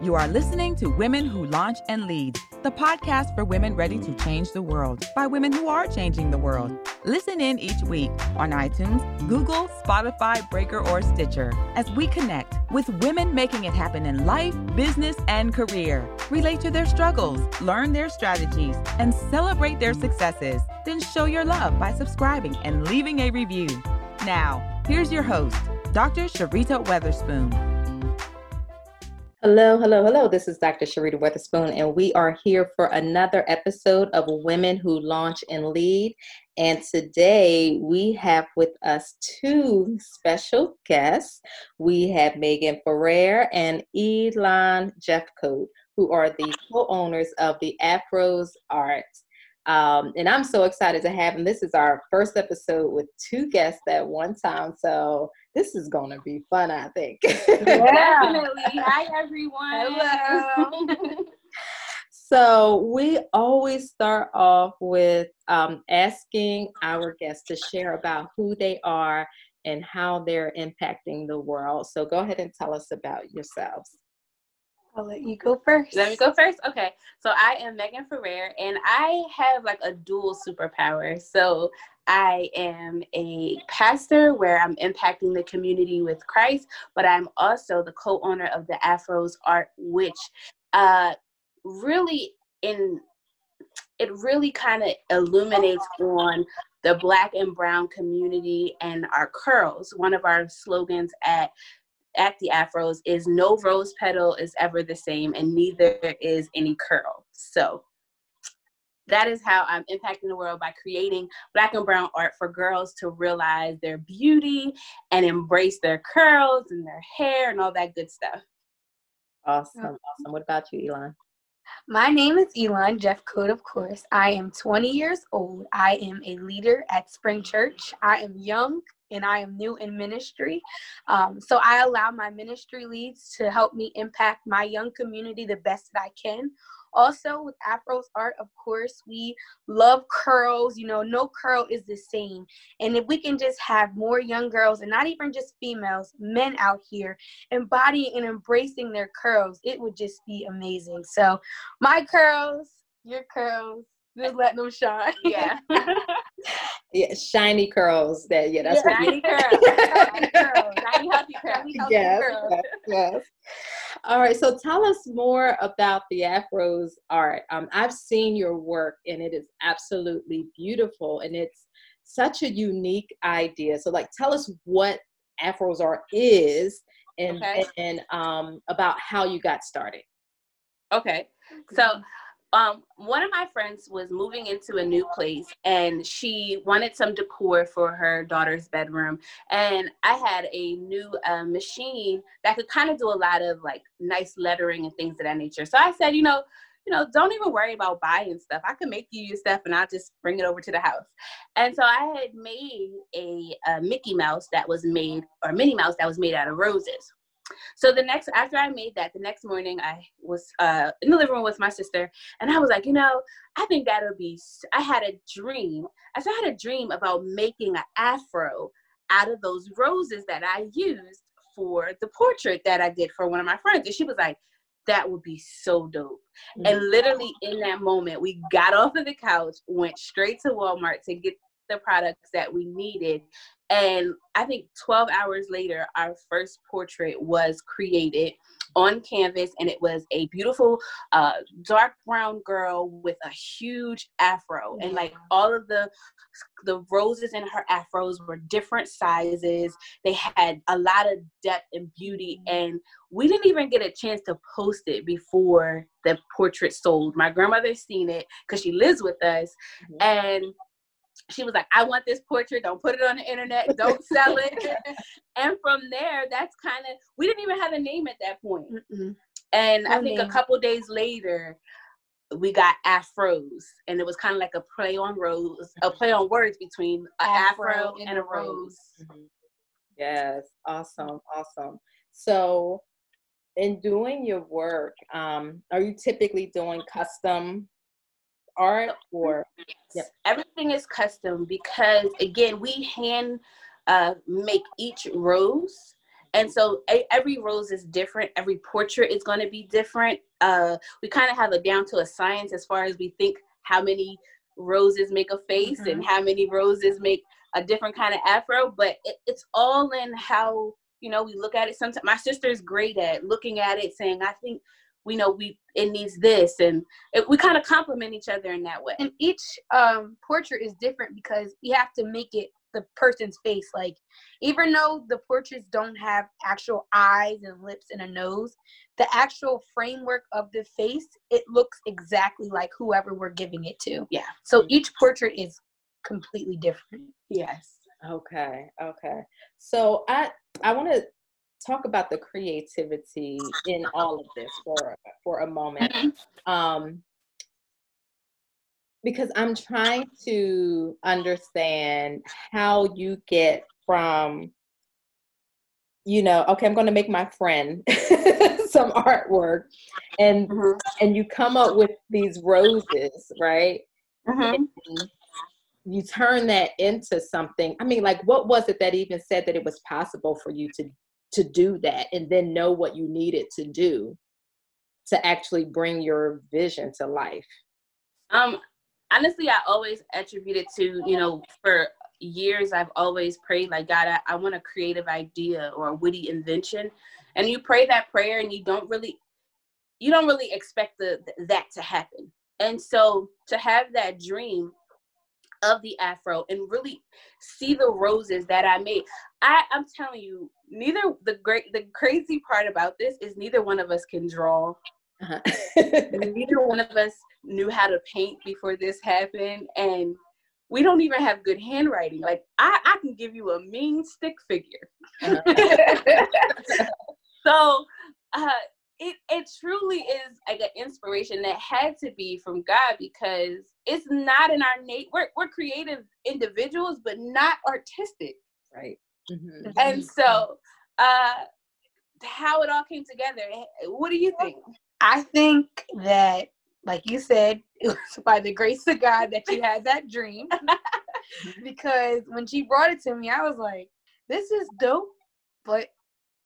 You are listening to Women Who Launch and Lead, the podcast for women ready to change the world by women who are changing the world. Listen in each week on iTunes, Google, Spotify, Breaker, or Stitcher as we connect with women making it happen in life, business, and career. Relate to their struggles, learn their strategies, and celebrate their successes. Then show your love by subscribing and leaving a review. Now, here's your host, Dr. Sharita Weatherspoon. Hello, hello, hello. This is Dr. Sharita Weatherspoon, and we are here for another episode of Women Who Launch and Lead. And today we have with us two special guests. We have Megan Ferrer and Elon Jeffcoat, who are the co owners of the Afros Art. Um, and I'm so excited to have them. This is our first episode with two guests at one time. So this is going to be fun, I think. Yeah. Definitely. Hi, everyone. Hello. so, we always start off with um, asking our guests to share about who they are and how they're impacting the world. So, go ahead and tell us about yourselves. I'll let you go first. Let me go first. Okay. So I am Megan Ferrer and I have like a dual superpower. So I am a pastor where I'm impacting the community with Christ, but I'm also the co-owner of the Afros Art, which uh, really in it really kind of illuminates on the black and brown community and our curls. One of our slogans at at the afros is no rose petal is ever the same and neither is any curl. So that is how I'm impacting the world by creating black and brown art for girls to realize their beauty and embrace their curls and their hair and all that good stuff. Awesome. Oh. Awesome. What about you, Elon? My name is Elon Jeffcoat, of course. I am 20 years old. I am a leader at Spring Church. I am young and I am new in ministry. Um, so I allow my ministry leads to help me impact my young community the best that I can also, with Afros art, of course, we love curls. You know, no curl is the same. And if we can just have more young girls, and not even just females, men out here embodying and embracing their curls, it would just be amazing. So, my curls, your curls, just letting them shine. Yeah. yeah, shiny curls. That yeah, that's yeah, shiny curls. shiny curls. Shiny healthy curls. yes, yes, yes. All right. So tell us more about the Afros art. Um, I've seen your work and it is absolutely beautiful and it's such a unique idea. So like tell us what Afros art is and okay. and um about how you got started. Okay. So um, one of my friends was moving into a new place and she wanted some decor for her daughter's bedroom. And I had a new uh, machine that could kind of do a lot of like nice lettering and things of that nature. So I said, you know, you know, don't even worry about buying stuff. I can make you your stuff and I'll just bring it over to the house. And so I had made a, a Mickey Mouse that was made, or Minnie Mouse that was made out of roses. So the next, after I made that, the next morning I was uh, in the living room with my sister, and I was like, you know, I think that'll be. I had a dream. I said I had a dream about making an afro out of those roses that I used for the portrait that I did for one of my friends, and she was like, that would be so dope. Mm-hmm. And literally in that moment, we got off of the couch, went straight to Walmart to get the products that we needed. And I think 12 hours later, our first portrait was created on canvas, and it was a beautiful uh, dark brown girl with a huge afro, and like all of the the roses in her afros were different sizes. They had a lot of depth and beauty, mm-hmm. and we didn't even get a chance to post it before the portrait sold. My grandmother seen it because she lives with us, mm-hmm. and she was like, I want this portrait. Don't put it on the internet. Don't sell it. and from there, that's kind of, we didn't even have a name at that point. Mm-mm. And no I think name. a couple days later, we got afros, and it was kind of like a play on rose, a play on words between an afro, afro and, and, a rose. rose. Mm-hmm. Yes, awesome, awesome. So, in doing your work, um, are you typically doing custom art or yep. everything is custom because again we hand uh, make each rose and so a, every rose is different every portrait is going to be different uh, we kind of have it down to a science as far as we think how many roses make a face mm-hmm. and how many roses make a different kind of afro but it, it's all in how you know we look at it sometimes my sister's great at looking at it saying i think we know we it needs this and it, we kind of complement each other in that way. And each um, portrait is different because we have to make it the person's face like even though the portraits don't have actual eyes and lips and a nose the actual framework of the face it looks exactly like whoever we're giving it to. Yeah. So each portrait is completely different. Yes. Okay. Okay. So i i want to talk about the creativity in all of this for for a moment mm-hmm. um because i'm trying to understand how you get from you know okay i'm going to make my friend some artwork and mm-hmm. and you come up with these roses right mm-hmm. you turn that into something i mean like what was it that even said that it was possible for you to to do that and then know what you needed to do to actually bring your vision to life? Um, honestly, I always attribute it to, you know, for years I've always prayed like God, I, I want a creative idea or a witty invention. And you pray that prayer and you don't really you don't really expect the that to happen. And so to have that dream of the afro and really see the roses that I made. I, I'm telling you, neither the great the crazy part about this is neither one of us can draw. Uh-huh. neither one of us knew how to paint before this happened. And we don't even have good handwriting. Like I, I can give you a mean stick figure. Uh-huh. so uh, it it truly is like an inspiration that had to be from God because it's not in our nate. We're we're creative individuals, but not artistic. Right. Mm-hmm. And so, uh, how it all came together. What do you think? I think that, like you said, it was by the grace of God that you had that dream. because when she brought it to me, I was like, "This is dope," but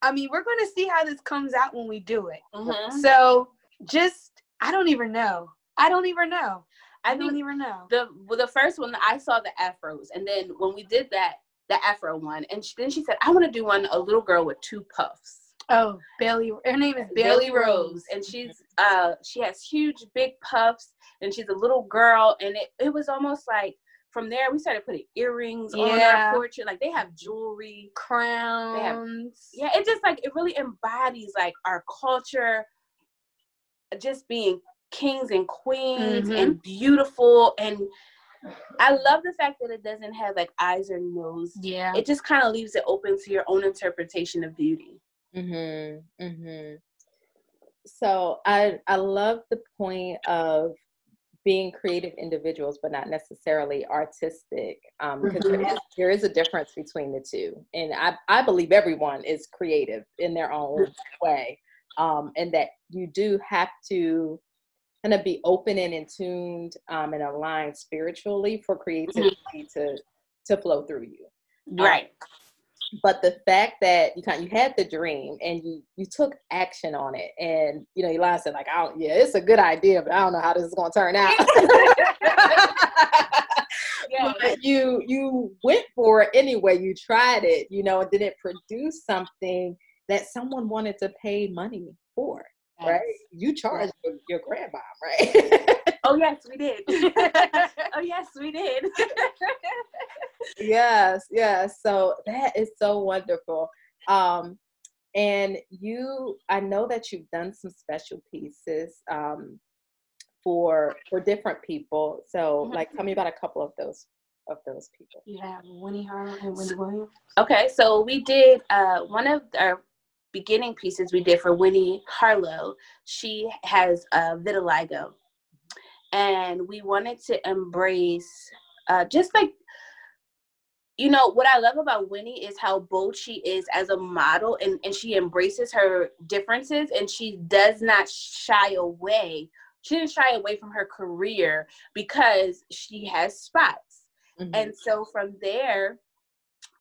I mean, we're going to see how this comes out when we do it. Mm-hmm. So just, I don't even know. I don't even know. I, I don't even know. The well, the first one I saw the afros, and then when we did that, the afro one, and she, then she said, "I want to do one a little girl with two puffs." Oh, Bailey. Her name is Bailey, Bailey Rose. Rose, and she's uh she has huge big puffs, and she's a little girl, and it it was almost like from there we started putting earrings yeah. on our portrait like they have jewelry crowns have, yeah it just like it really embodies like our culture just being kings and queens mm-hmm. and beautiful and I love the fact that it doesn't have like eyes or nose. Yeah. It just kind of leaves it open to your own interpretation of beauty. Mhm. Mhm. So I I love the point of being creative individuals, but not necessarily artistic, um, because mm-hmm. there, is, there is a difference between the two. And I, I believe everyone is creative in their own way, um, and that you do have to kind of be open and in tuned um, and aligned spiritually for creativity mm-hmm. to to flow through you. Right. But the fact that you kind of, you had the dream and you you took action on it and you know Eli said like I don't yeah it's a good idea but I don't know how this is going to turn out yeah. but you you went for it anyway you tried it you know and then it produced something that someone wanted to pay money for yes. right you charged yes. your, your grandma right? Oh yes we did. Oh yes we did. Yes yes. So that is so wonderful. Um and you i know that you've done some special pieces um for for different people. So mm-hmm. like tell me about a couple of those of those people. You have winnie harlow and wendy williams? Okay so we did uh one of our beginning pieces we did for winnie harlow. She has uh vitiligo. And we wanted to embrace uh, just like you know what i love about winnie is how bold she is as a model and, and she embraces her differences and she does not shy away she didn't shy away from her career because she has spots. Mm-hmm. and so from there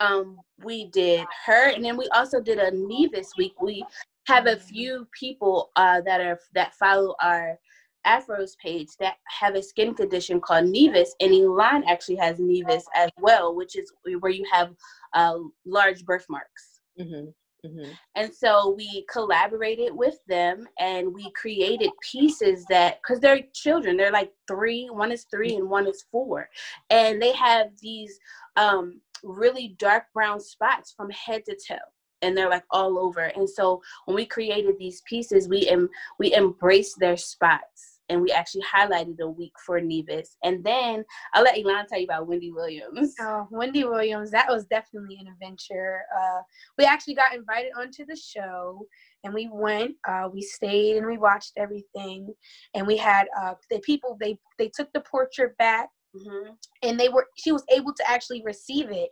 um, we did her, and then we also did a Nevus week. We have a few people uh, that are that follow our Afros page that have a skin condition called Nevus, and Elon actually has Nevus as well, which is where you have uh, large birthmarks. Mm-hmm. Mm-hmm. And so we collaborated with them and we created pieces that, because they're children, they're like three, one is three and one is four. And they have these um, really dark brown spots from head to toe and they're like all over. And so when we created these pieces, we em- we embraced their spots and we actually highlighted a week for Nevus. And then I'll let Elan tell you about Wendy Williams. Oh, Wendy Williams, that was definitely an adventure. Uh, we actually got invited onto the show and we went, uh, we stayed and we watched everything. And we had uh, the people, they, they took the portrait back mm-hmm. and they were, she was able to actually receive it.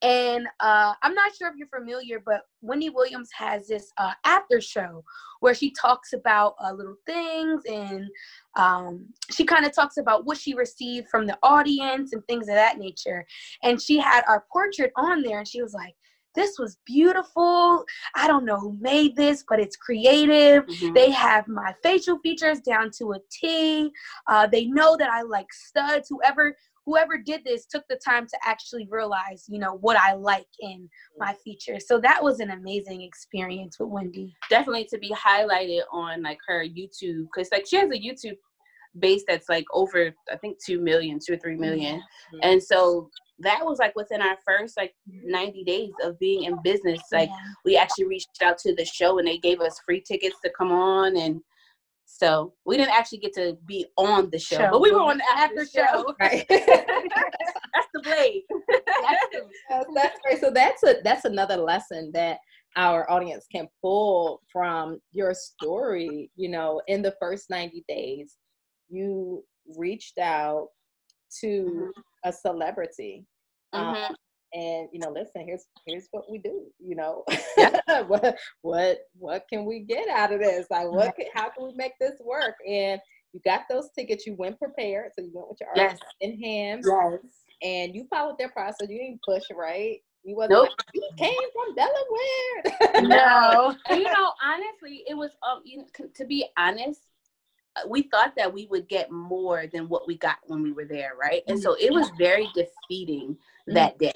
And uh, I'm not sure if you're familiar, but Wendy Williams has this uh, after show where she talks about uh, little things and um, she kind of talks about what she received from the audience and things of that nature. And she had our portrait on there and she was like, this was beautiful. I don't know who made this, but it's creative. Mm-hmm. They have my facial features down to a T. Uh, they know that I like studs. Whoever whoever did this took the time to actually realize, you know, what I like in my features. So that was an amazing experience with Wendy. Definitely to be highlighted on like her YouTube, because like she has a YouTube base that's like over I think two million, two or three million. Mm-hmm. and so that was like within our first like 90 days of being in business. Like yeah. we actually reached out to the show and they gave us free tickets to come on and so we didn't actually get to be on the show, show. but we were on the after, show. show. Right. that's the blade. that's, that's great. So that's a that's another lesson that our audience can pull from your story. You know, in the first ninety days, you reached out to mm-hmm. a celebrity. Um, mm-hmm. Um, and you know listen here's here's what we do you know yeah. what what what can we get out of this like what can, how can we make this work and you got those tickets you went prepared so you went with your yes. in hand yes. and you followed their process you didn't push right you wasn't nope. like, you came from Delaware. no. you know, honestly, it was um you know, to be honest, we thought that we would get more than what we got when we were there, right? And so it was very defeating Mm-hmm. that day.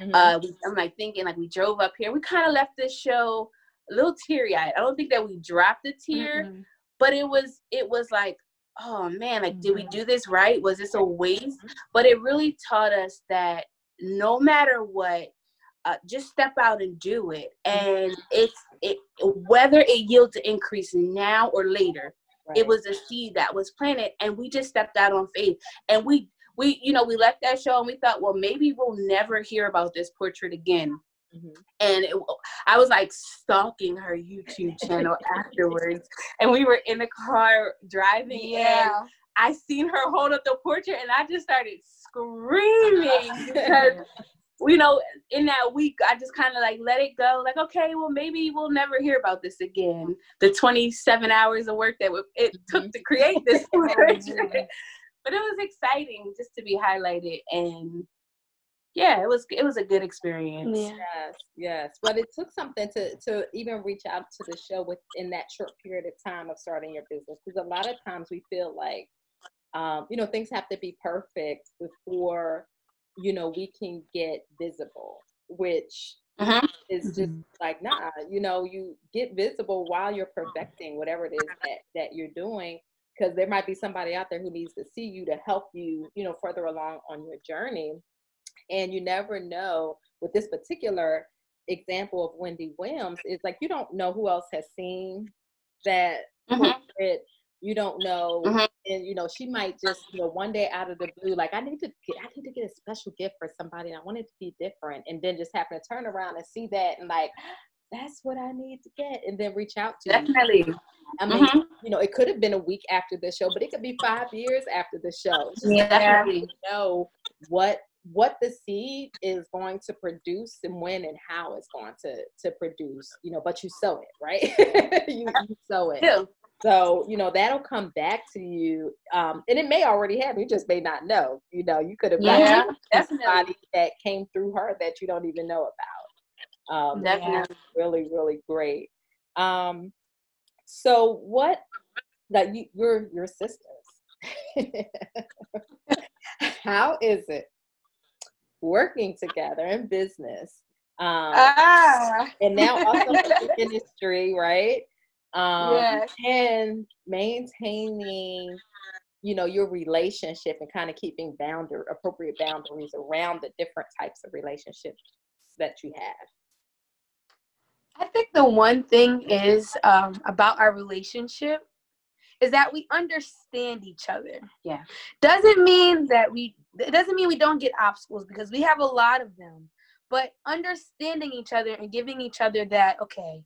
Mm-hmm. Uh, we, I'm like thinking like we drove up here. We kind of left this show a little teary eyed. I don't think that we dropped a tear, mm-hmm. but it was it was like oh man, like did we mm-hmm. do this right? Was this a waste? Mm-hmm. But it really taught us that no matter what, uh, just step out and do it. And it's it whether it yields an increase now or later. Right. It was a seed that was planted, and we just stepped out on faith, and we we you know we left that show and we thought well maybe we'll never hear about this portrait again mm-hmm. and it, i was like stalking her youtube channel afterwards and we were in the car driving yeah and i seen her hold up the portrait and i just started screaming because you know, in that week, I just kind of like let it go. Like, okay, well, maybe we'll never hear about this again. The 27 hours of work that it took mm-hmm. to create this portrait but it was exciting just to be highlighted and yeah, it was it was a good experience. Yes, yes. But it took something to to even reach out to the show within that short period of time of starting your business. Because a lot of times we feel like um, you know, things have to be perfect before, you know, we can get visible, which uh-huh. is just mm-hmm. like, nah, you know, you get visible while you're perfecting whatever it is that, that you're doing because there might be somebody out there who needs to see you to help you, you know, further along on your journey. And you never know with this particular example of Wendy Williams, it's like you don't know who else has seen that mm-hmm. You don't know, mm-hmm. and you know she might just, you know, one day out of the blue, like I need to, get, I need to get a special gift for somebody, and I want it to be different, and then just happen to turn around and see that, and like, that's what I need to get, and then reach out to. Definitely. You. I mean, mm-hmm. you know, it could have been a week after the show, but it could be five years after the show. Just yeah. definitely know what what the seed is going to produce and when and how it's going to to produce. You know, but you sow it, right? you, you sow it. Yeah. So, you know, that'll come back to you. Um, and it may already have, you just may not know. You know, you could have Yeah, somebody that came through her that you don't even know about. Um, Definitely. really, really great. Um, so what that you you're your sisters. How is it working together in business? Um, Ah. and now also in the industry, right? Um, Yes. and maintaining, you know, your relationship and kind of keeping boundary appropriate boundaries around the different types of relationships that you have. I think the one thing is um, about our relationship is that we understand each other. Yeah. Doesn't mean that we it doesn't mean we don't get obstacles because we have a lot of them. But understanding each other and giving each other that, okay,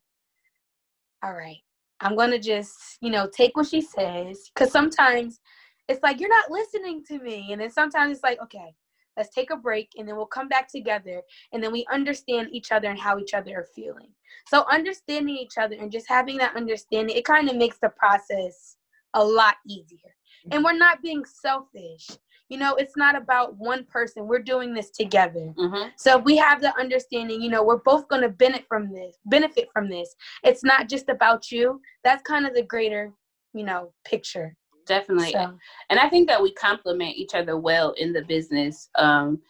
all right, I'm gonna just, you know, take what she says. Cause sometimes it's like you're not listening to me. And then sometimes it's like, okay, let's take a break and then we'll come back together and then we understand each other and how each other are feeling. So understanding each other and just having that understanding, it kind of makes the process a lot easier. And we're not being selfish. You know, it's not about one person. We're doing this together. Mhm. So if we have the understanding, you know, we're both going to benefit from this. Benefit from this. It's not just about you. That's kind of the greater, you know, picture. Definitely. So, and I think that we complement each other well in the business. Um,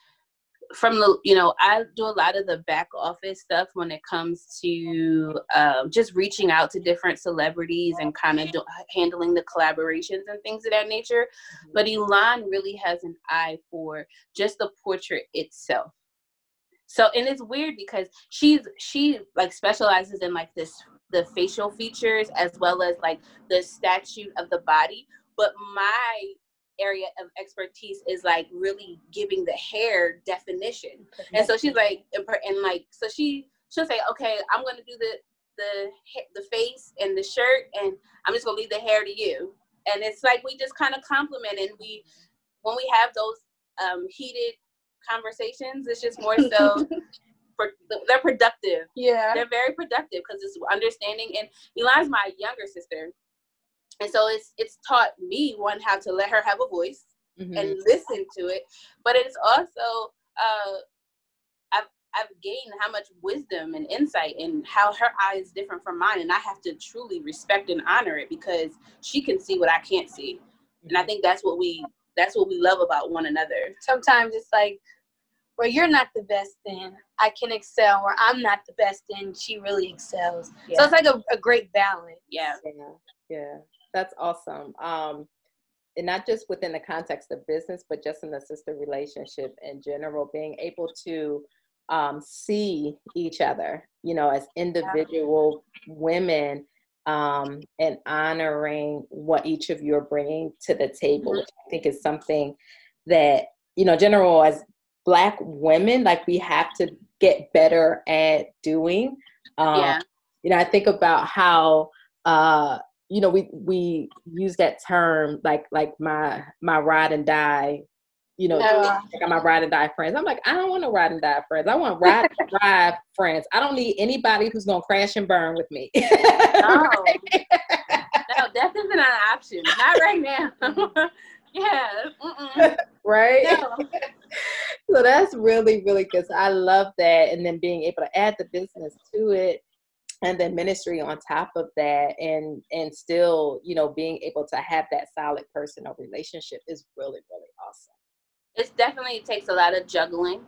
from the, you know, I do a lot of the back office stuff when it comes to um, just reaching out to different celebrities and kind of do, handling the collaborations and things of that nature. But Elon really has an eye for just the portrait itself. So, and it's weird because she's she like specializes in like this the facial features as well as like the statute of the body but my area of expertise is like really giving the hair definition. And so she's like and like so she she'll say okay i'm gonna do the the the face and the shirt and i'm just gonna leave the hair to you. And it's like we just kind of compliment and we when we have those um heated conversations it's just more so for they're productive. Yeah. they're very productive because it's understanding and Elon's my younger sister and so it's it's taught me one how to let her have a voice Mhm. and listen to it but it's also uh I've, I've gained how much wisdom and insight and how her eye is different from mine and i have to truly respect and honor it because she can see what i can't see and i think that's what we that's what we love about one another Sometimes it's like, well, you're not the best then. I can excel, or I'm not the best then. She really excels. So it's like a, a great balance. yeah Yeah, yeah, that's awesome. Um, and not just within the context of business, but just in the sister relationship in general, being able to um, see each other, you know, as individual women, um, and honoring what each of you are bringing to the table, which I think is something that you know, general as Black women, like we have to get better at doing. Um, yeah you know, I think about how uh, you know, we we use that term like like my my ride and die, you know, like my ride and die friends. I'm like, I don't want no ride and die friends. I want ride and drive friends. I don't need anybody who's gonna crash and burn with me. no no death isn't an option not right now yeah mm-mm. right? no. so that's really really good. So I love that, and then being able to add the business to it, and then ministry on top of that, and and still you know being able to have that solid personal relationship is really really awesome. it's definitely it takes a lot of juggling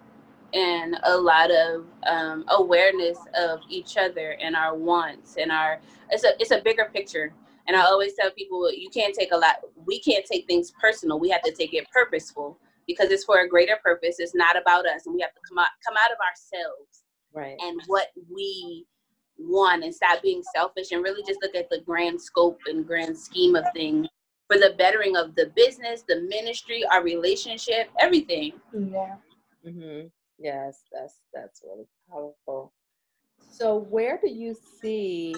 and a lot of um, awareness of each other and our wants and our it's a it's a bigger picture and i always tell people you can't take a lot we can't take things personal we have to take it purposeful because it's for a greater purpose it's not about us and we have to come out come out of ourselves Right. and what we want and stop being selfish and really just look at the grand scope and grand scheme of things for the bettering of the business, the ministry, our relationship, everything. Yeah. hmm Yes, that's that's really powerful. So where do you see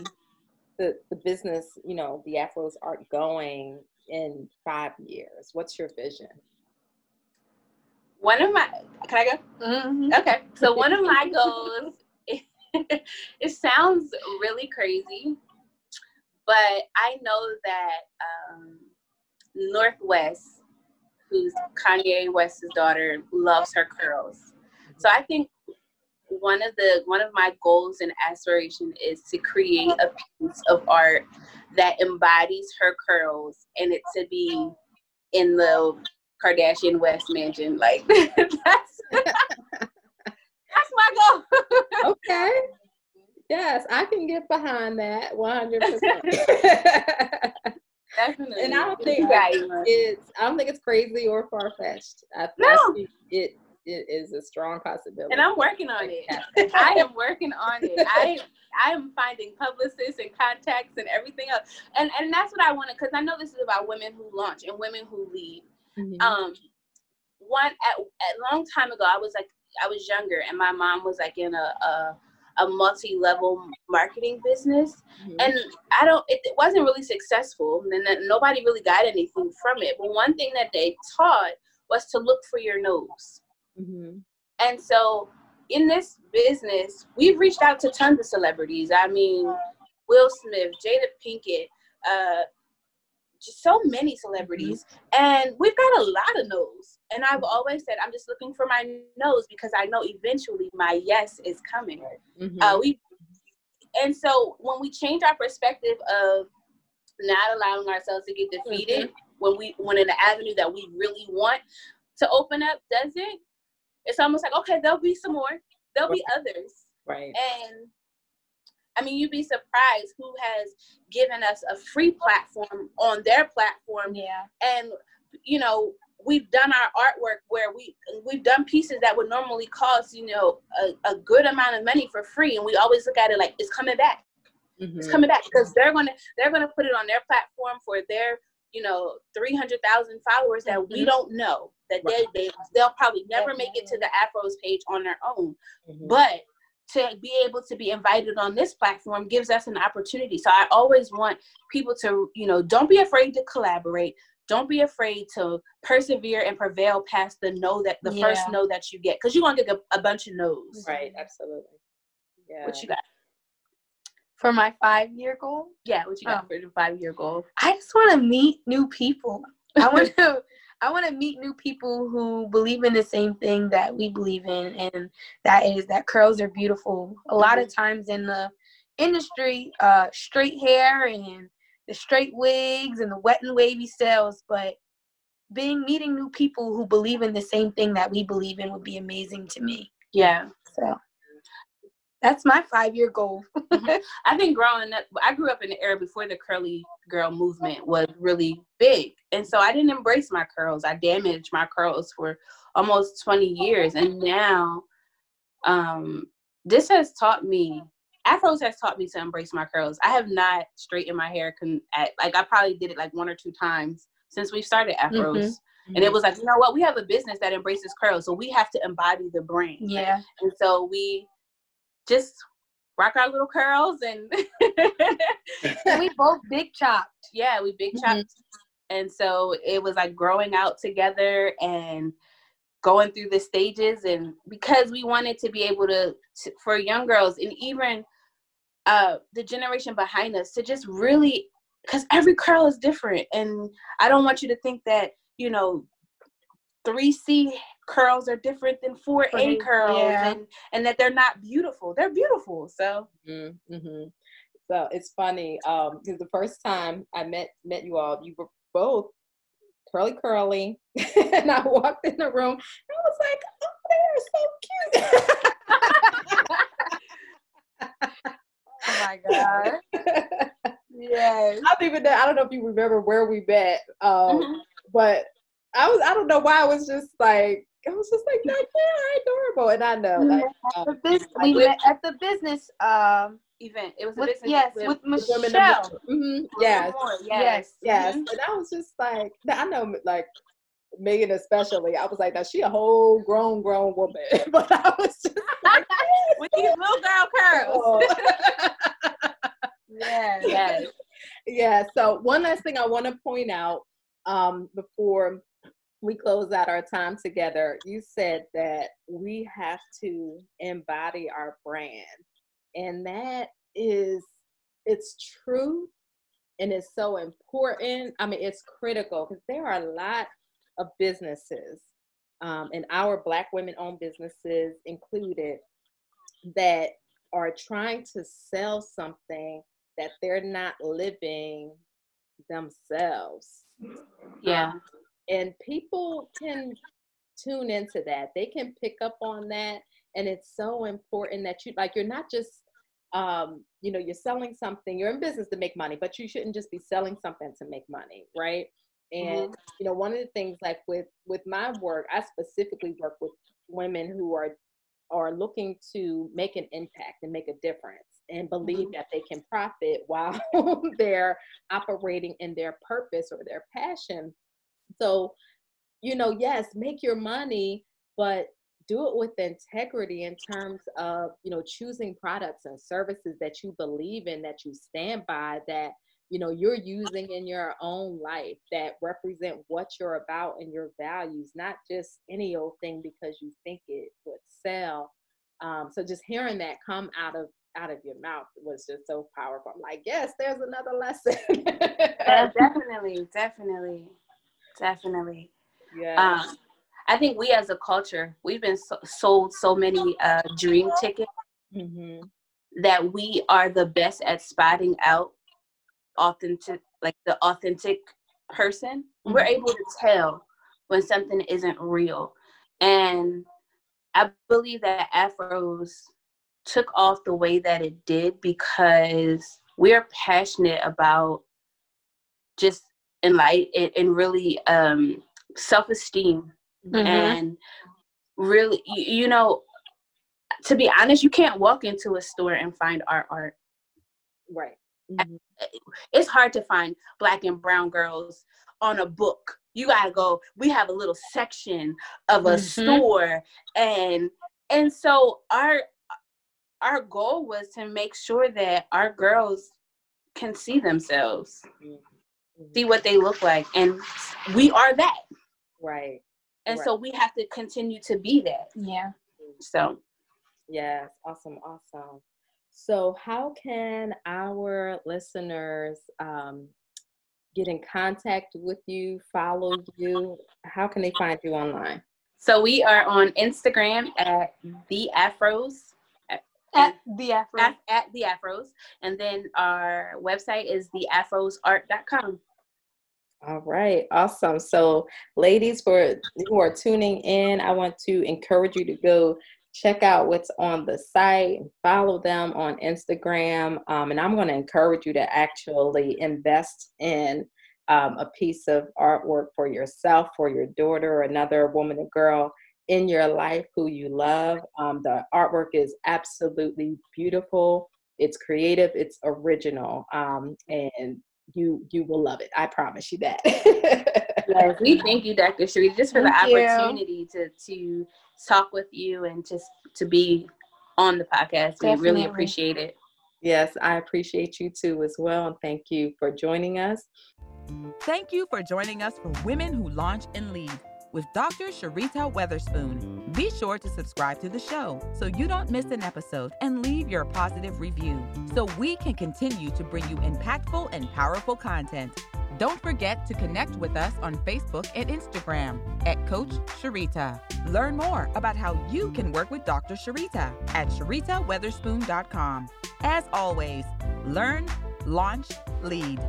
the the business, you know, the Afros art going in five years? What's your vision? One of my can I go? Mhm. Okay. So one of my goals it sounds really crazy, but I know that um, North West, who's Kanye West's daughter, loves her curls. So I think one of the one of my goals and aspiration is to create a piece of art that embodies her curls and it to be in the Kardashian West mansion. Like that's my okay. Yes, I can get behind that 100%. Definitely. and I don't think it's I don't think it's crazy or far fetched. I, no. I think it it is a strong possibility. And I'm working on it. I am working on it. I I am finding publicists and contacts and everything else. And and that's what I wanted because I know this is about women who launch and women who lead. Mm-hmm. Um, one at a long time ago, I was like I was younger, and my mom was like in a, a a multi-level marketing business mm-hmm. and i don't it, it, wasn't really successful and then nobody really got anything from it but one thing that they taught was to look for your nose mm-hmm. and so in this business we've reached out to tons of celebrities i mean will smith jada pinkett uh, so many celebrities mm-hmm. and we've got a lot of no's. And i've always said i'm just looking for my nose because i know eventually my yes is coming. Mm-hmm. uh, we and so when we change our perspective of not allowing ourselves to get defeated mm-hmm. when we when in the avenue that we really want to open up doesn't it's almost like okay there'll be some more. There'll be others. Right. And I mean, you'd be surprised who has given us a free platform on their platform. Yeah. And you know, we've done our artwork where we we've done pieces that would normally cost you know a, a good amount of money for free, and we always look at it like it's coming back. Mm-hmm. It's coming back because they're gonna they're gonna put it on their platform for their you know 300,000 followers that mm-hmm. we don't know that right. they, they they'll probably never make it to the afros page on their own mm-hmm. but to be able to be invited on this platform gives us an opportunity. So I always want people to, you know, don't be afraid to collaborate. Don't be afraid to persevere and prevail past the no that the yeah. first no that you get because you're gonna get a, a, bunch of no's. Right, absolutely. Yeah. What you got? For my five year goal? Yeah, what you got oh. for the five year goal? I just want to meet new people. I want to I want to meet new people who believe in the same thing that we believe in, and that is that curls are beautiful. A lot of mm-hmm. times in the industry, uh, straight hair and the straight wigs and the wet and wavy styles, but being meeting new people who believe in the same thing that we believe in would be amazing to me. Yeah. So that's my five year goal. mm-hmm. I think growing up, I grew up in the era before the curly girl movement was really big. And so I didn't embrace my curls. I damaged my curls for almost 20 years. And now um, this has taught me, Afros has taught me to embrace my curls. I have not straightened my hair, con- at, like I probably did it like one or two times since we started Afros. Mm-hmm. And it was like, you know what? We have a business that embraces curls, so we have to embody the brand. Yeah. And so we just rock our little curls and we both big chopped. Yeah, we big chopped. Mm-hmm. And so it was like growing out together and going through the stages and because we wanted to be able to, to for young girls and even uh the generation behind us to just really because every curl is different and i don't want you to think that you know 3c curls are different than 4A curls yeah. and, and that they're not beautiful. They're beautiful. So mm-hmm. so it's funny um because the first time I met met you all, you were both curly curly and I walked in the room and I was like, oh, they're so cute. oh my god. yes. I don't even know, I don't know if you remember where we met. Um mm-hmm. but I was I don't know why I was just like I was just like, that yeah, adorable. And I know, like, at the business, we met at the business um, event. It was with, business yes, with, with Michelle. Mm-hmm. Yes. yes, yes, yes. Mm-hmm. And I was just like, I know, like Megan especially. I was like, now she a whole grown, grown woman, but I was just like, with these little girl curls. Oh. yes, yes, yeah. So one last thing I want to point out um, before we close out our time together, you said that we have to embody our brand. And that is, it's true, and it's so important. I mean, it's critical because there are a lot of businesses, um, and our Black women owned businesses included, that are trying to sell something that they're not living themselves. Yeah. Um, and people can tune into that. They can pick up on that. And it's so important that you like you're not just um, you know, you're selling something, you're in business to make money, but you shouldn't just be selling something to make money, right? And mm-hmm. you know, one of the things like with with my work, I specifically work with women who are are looking to make an impact and make a difference and believe mm-hmm. that they can profit while they're operating in their purpose or their passion. So, you know, yes, make your money, but do it with integrity in terms of, you know, choosing products and services that you believe in, that you stand by, that you know you're using in your own life that represent what you're about and your values not just any old thing because you think it would sell. Um, so just hearing that come out of out of your mouth was just so powerful. I'm like yes there's another lesson. Yeah, definitely definitely definitely yeah um, i think we as a culture we've been so, sold so many uh, dream tickets mm-hmm. that we are the best at spotting out authentic like the authentic person mm-hmm. we're able to tell when something isn't real and i believe that afros took off the way that it did because we're passionate about just in light and really um self-esteem mm-hmm. and really you know to be honest you can't walk into a store and find our art right Mm-hmm. It's hard to find black and brown girls on a book. You gotta go. We have a little section of a mm-hmm. store, and and so our our goal was to make sure that our girls can see themselves, mm-hmm. See what they look like, and we are that. Right. And right. so we have to continue to be that. Yeah. So. Yes. Awesome. Awesome. So, how can our listeners um, get in contact with you, follow you? How can they find you online? So, we are on Instagram at the Afros. At, the Afros. At, at the Afros. And then our website is theafrosart.com. All right, awesome. So, ladies, for who are tuning in, I want to encourage you to go check out what's on the site, follow them on Instagram. Um, and I'm going to encourage you to actually invest in um, a piece of artwork for yourself, for your daughter, another woman or girl in your life who you love. Um, the artwork is absolutely beautiful. It's creative. It's original, um, and you you will love it. I promise you that. yes, we thank you, Dr. Sheree, just for thank the opportunity you. to to talk with you and just to be on the podcast. Definitely. We really appreciate it. Yes, I appreciate you too as well. And thank you for joining us. Thank you for joining us for Women Who Launch and Lead with Dr. Sharita Weatherspoon. Be sure to subscribe to the show so you don't miss an episode and leave your positive review so we can continue to bring you impactful and powerful content. Don't forget to connect with us on Facebook and Instagram at Coach Sharita. Learn more about how you can work with Dr. Sharita at sharitaweatherspoon.com. As always, learn, launch, lead.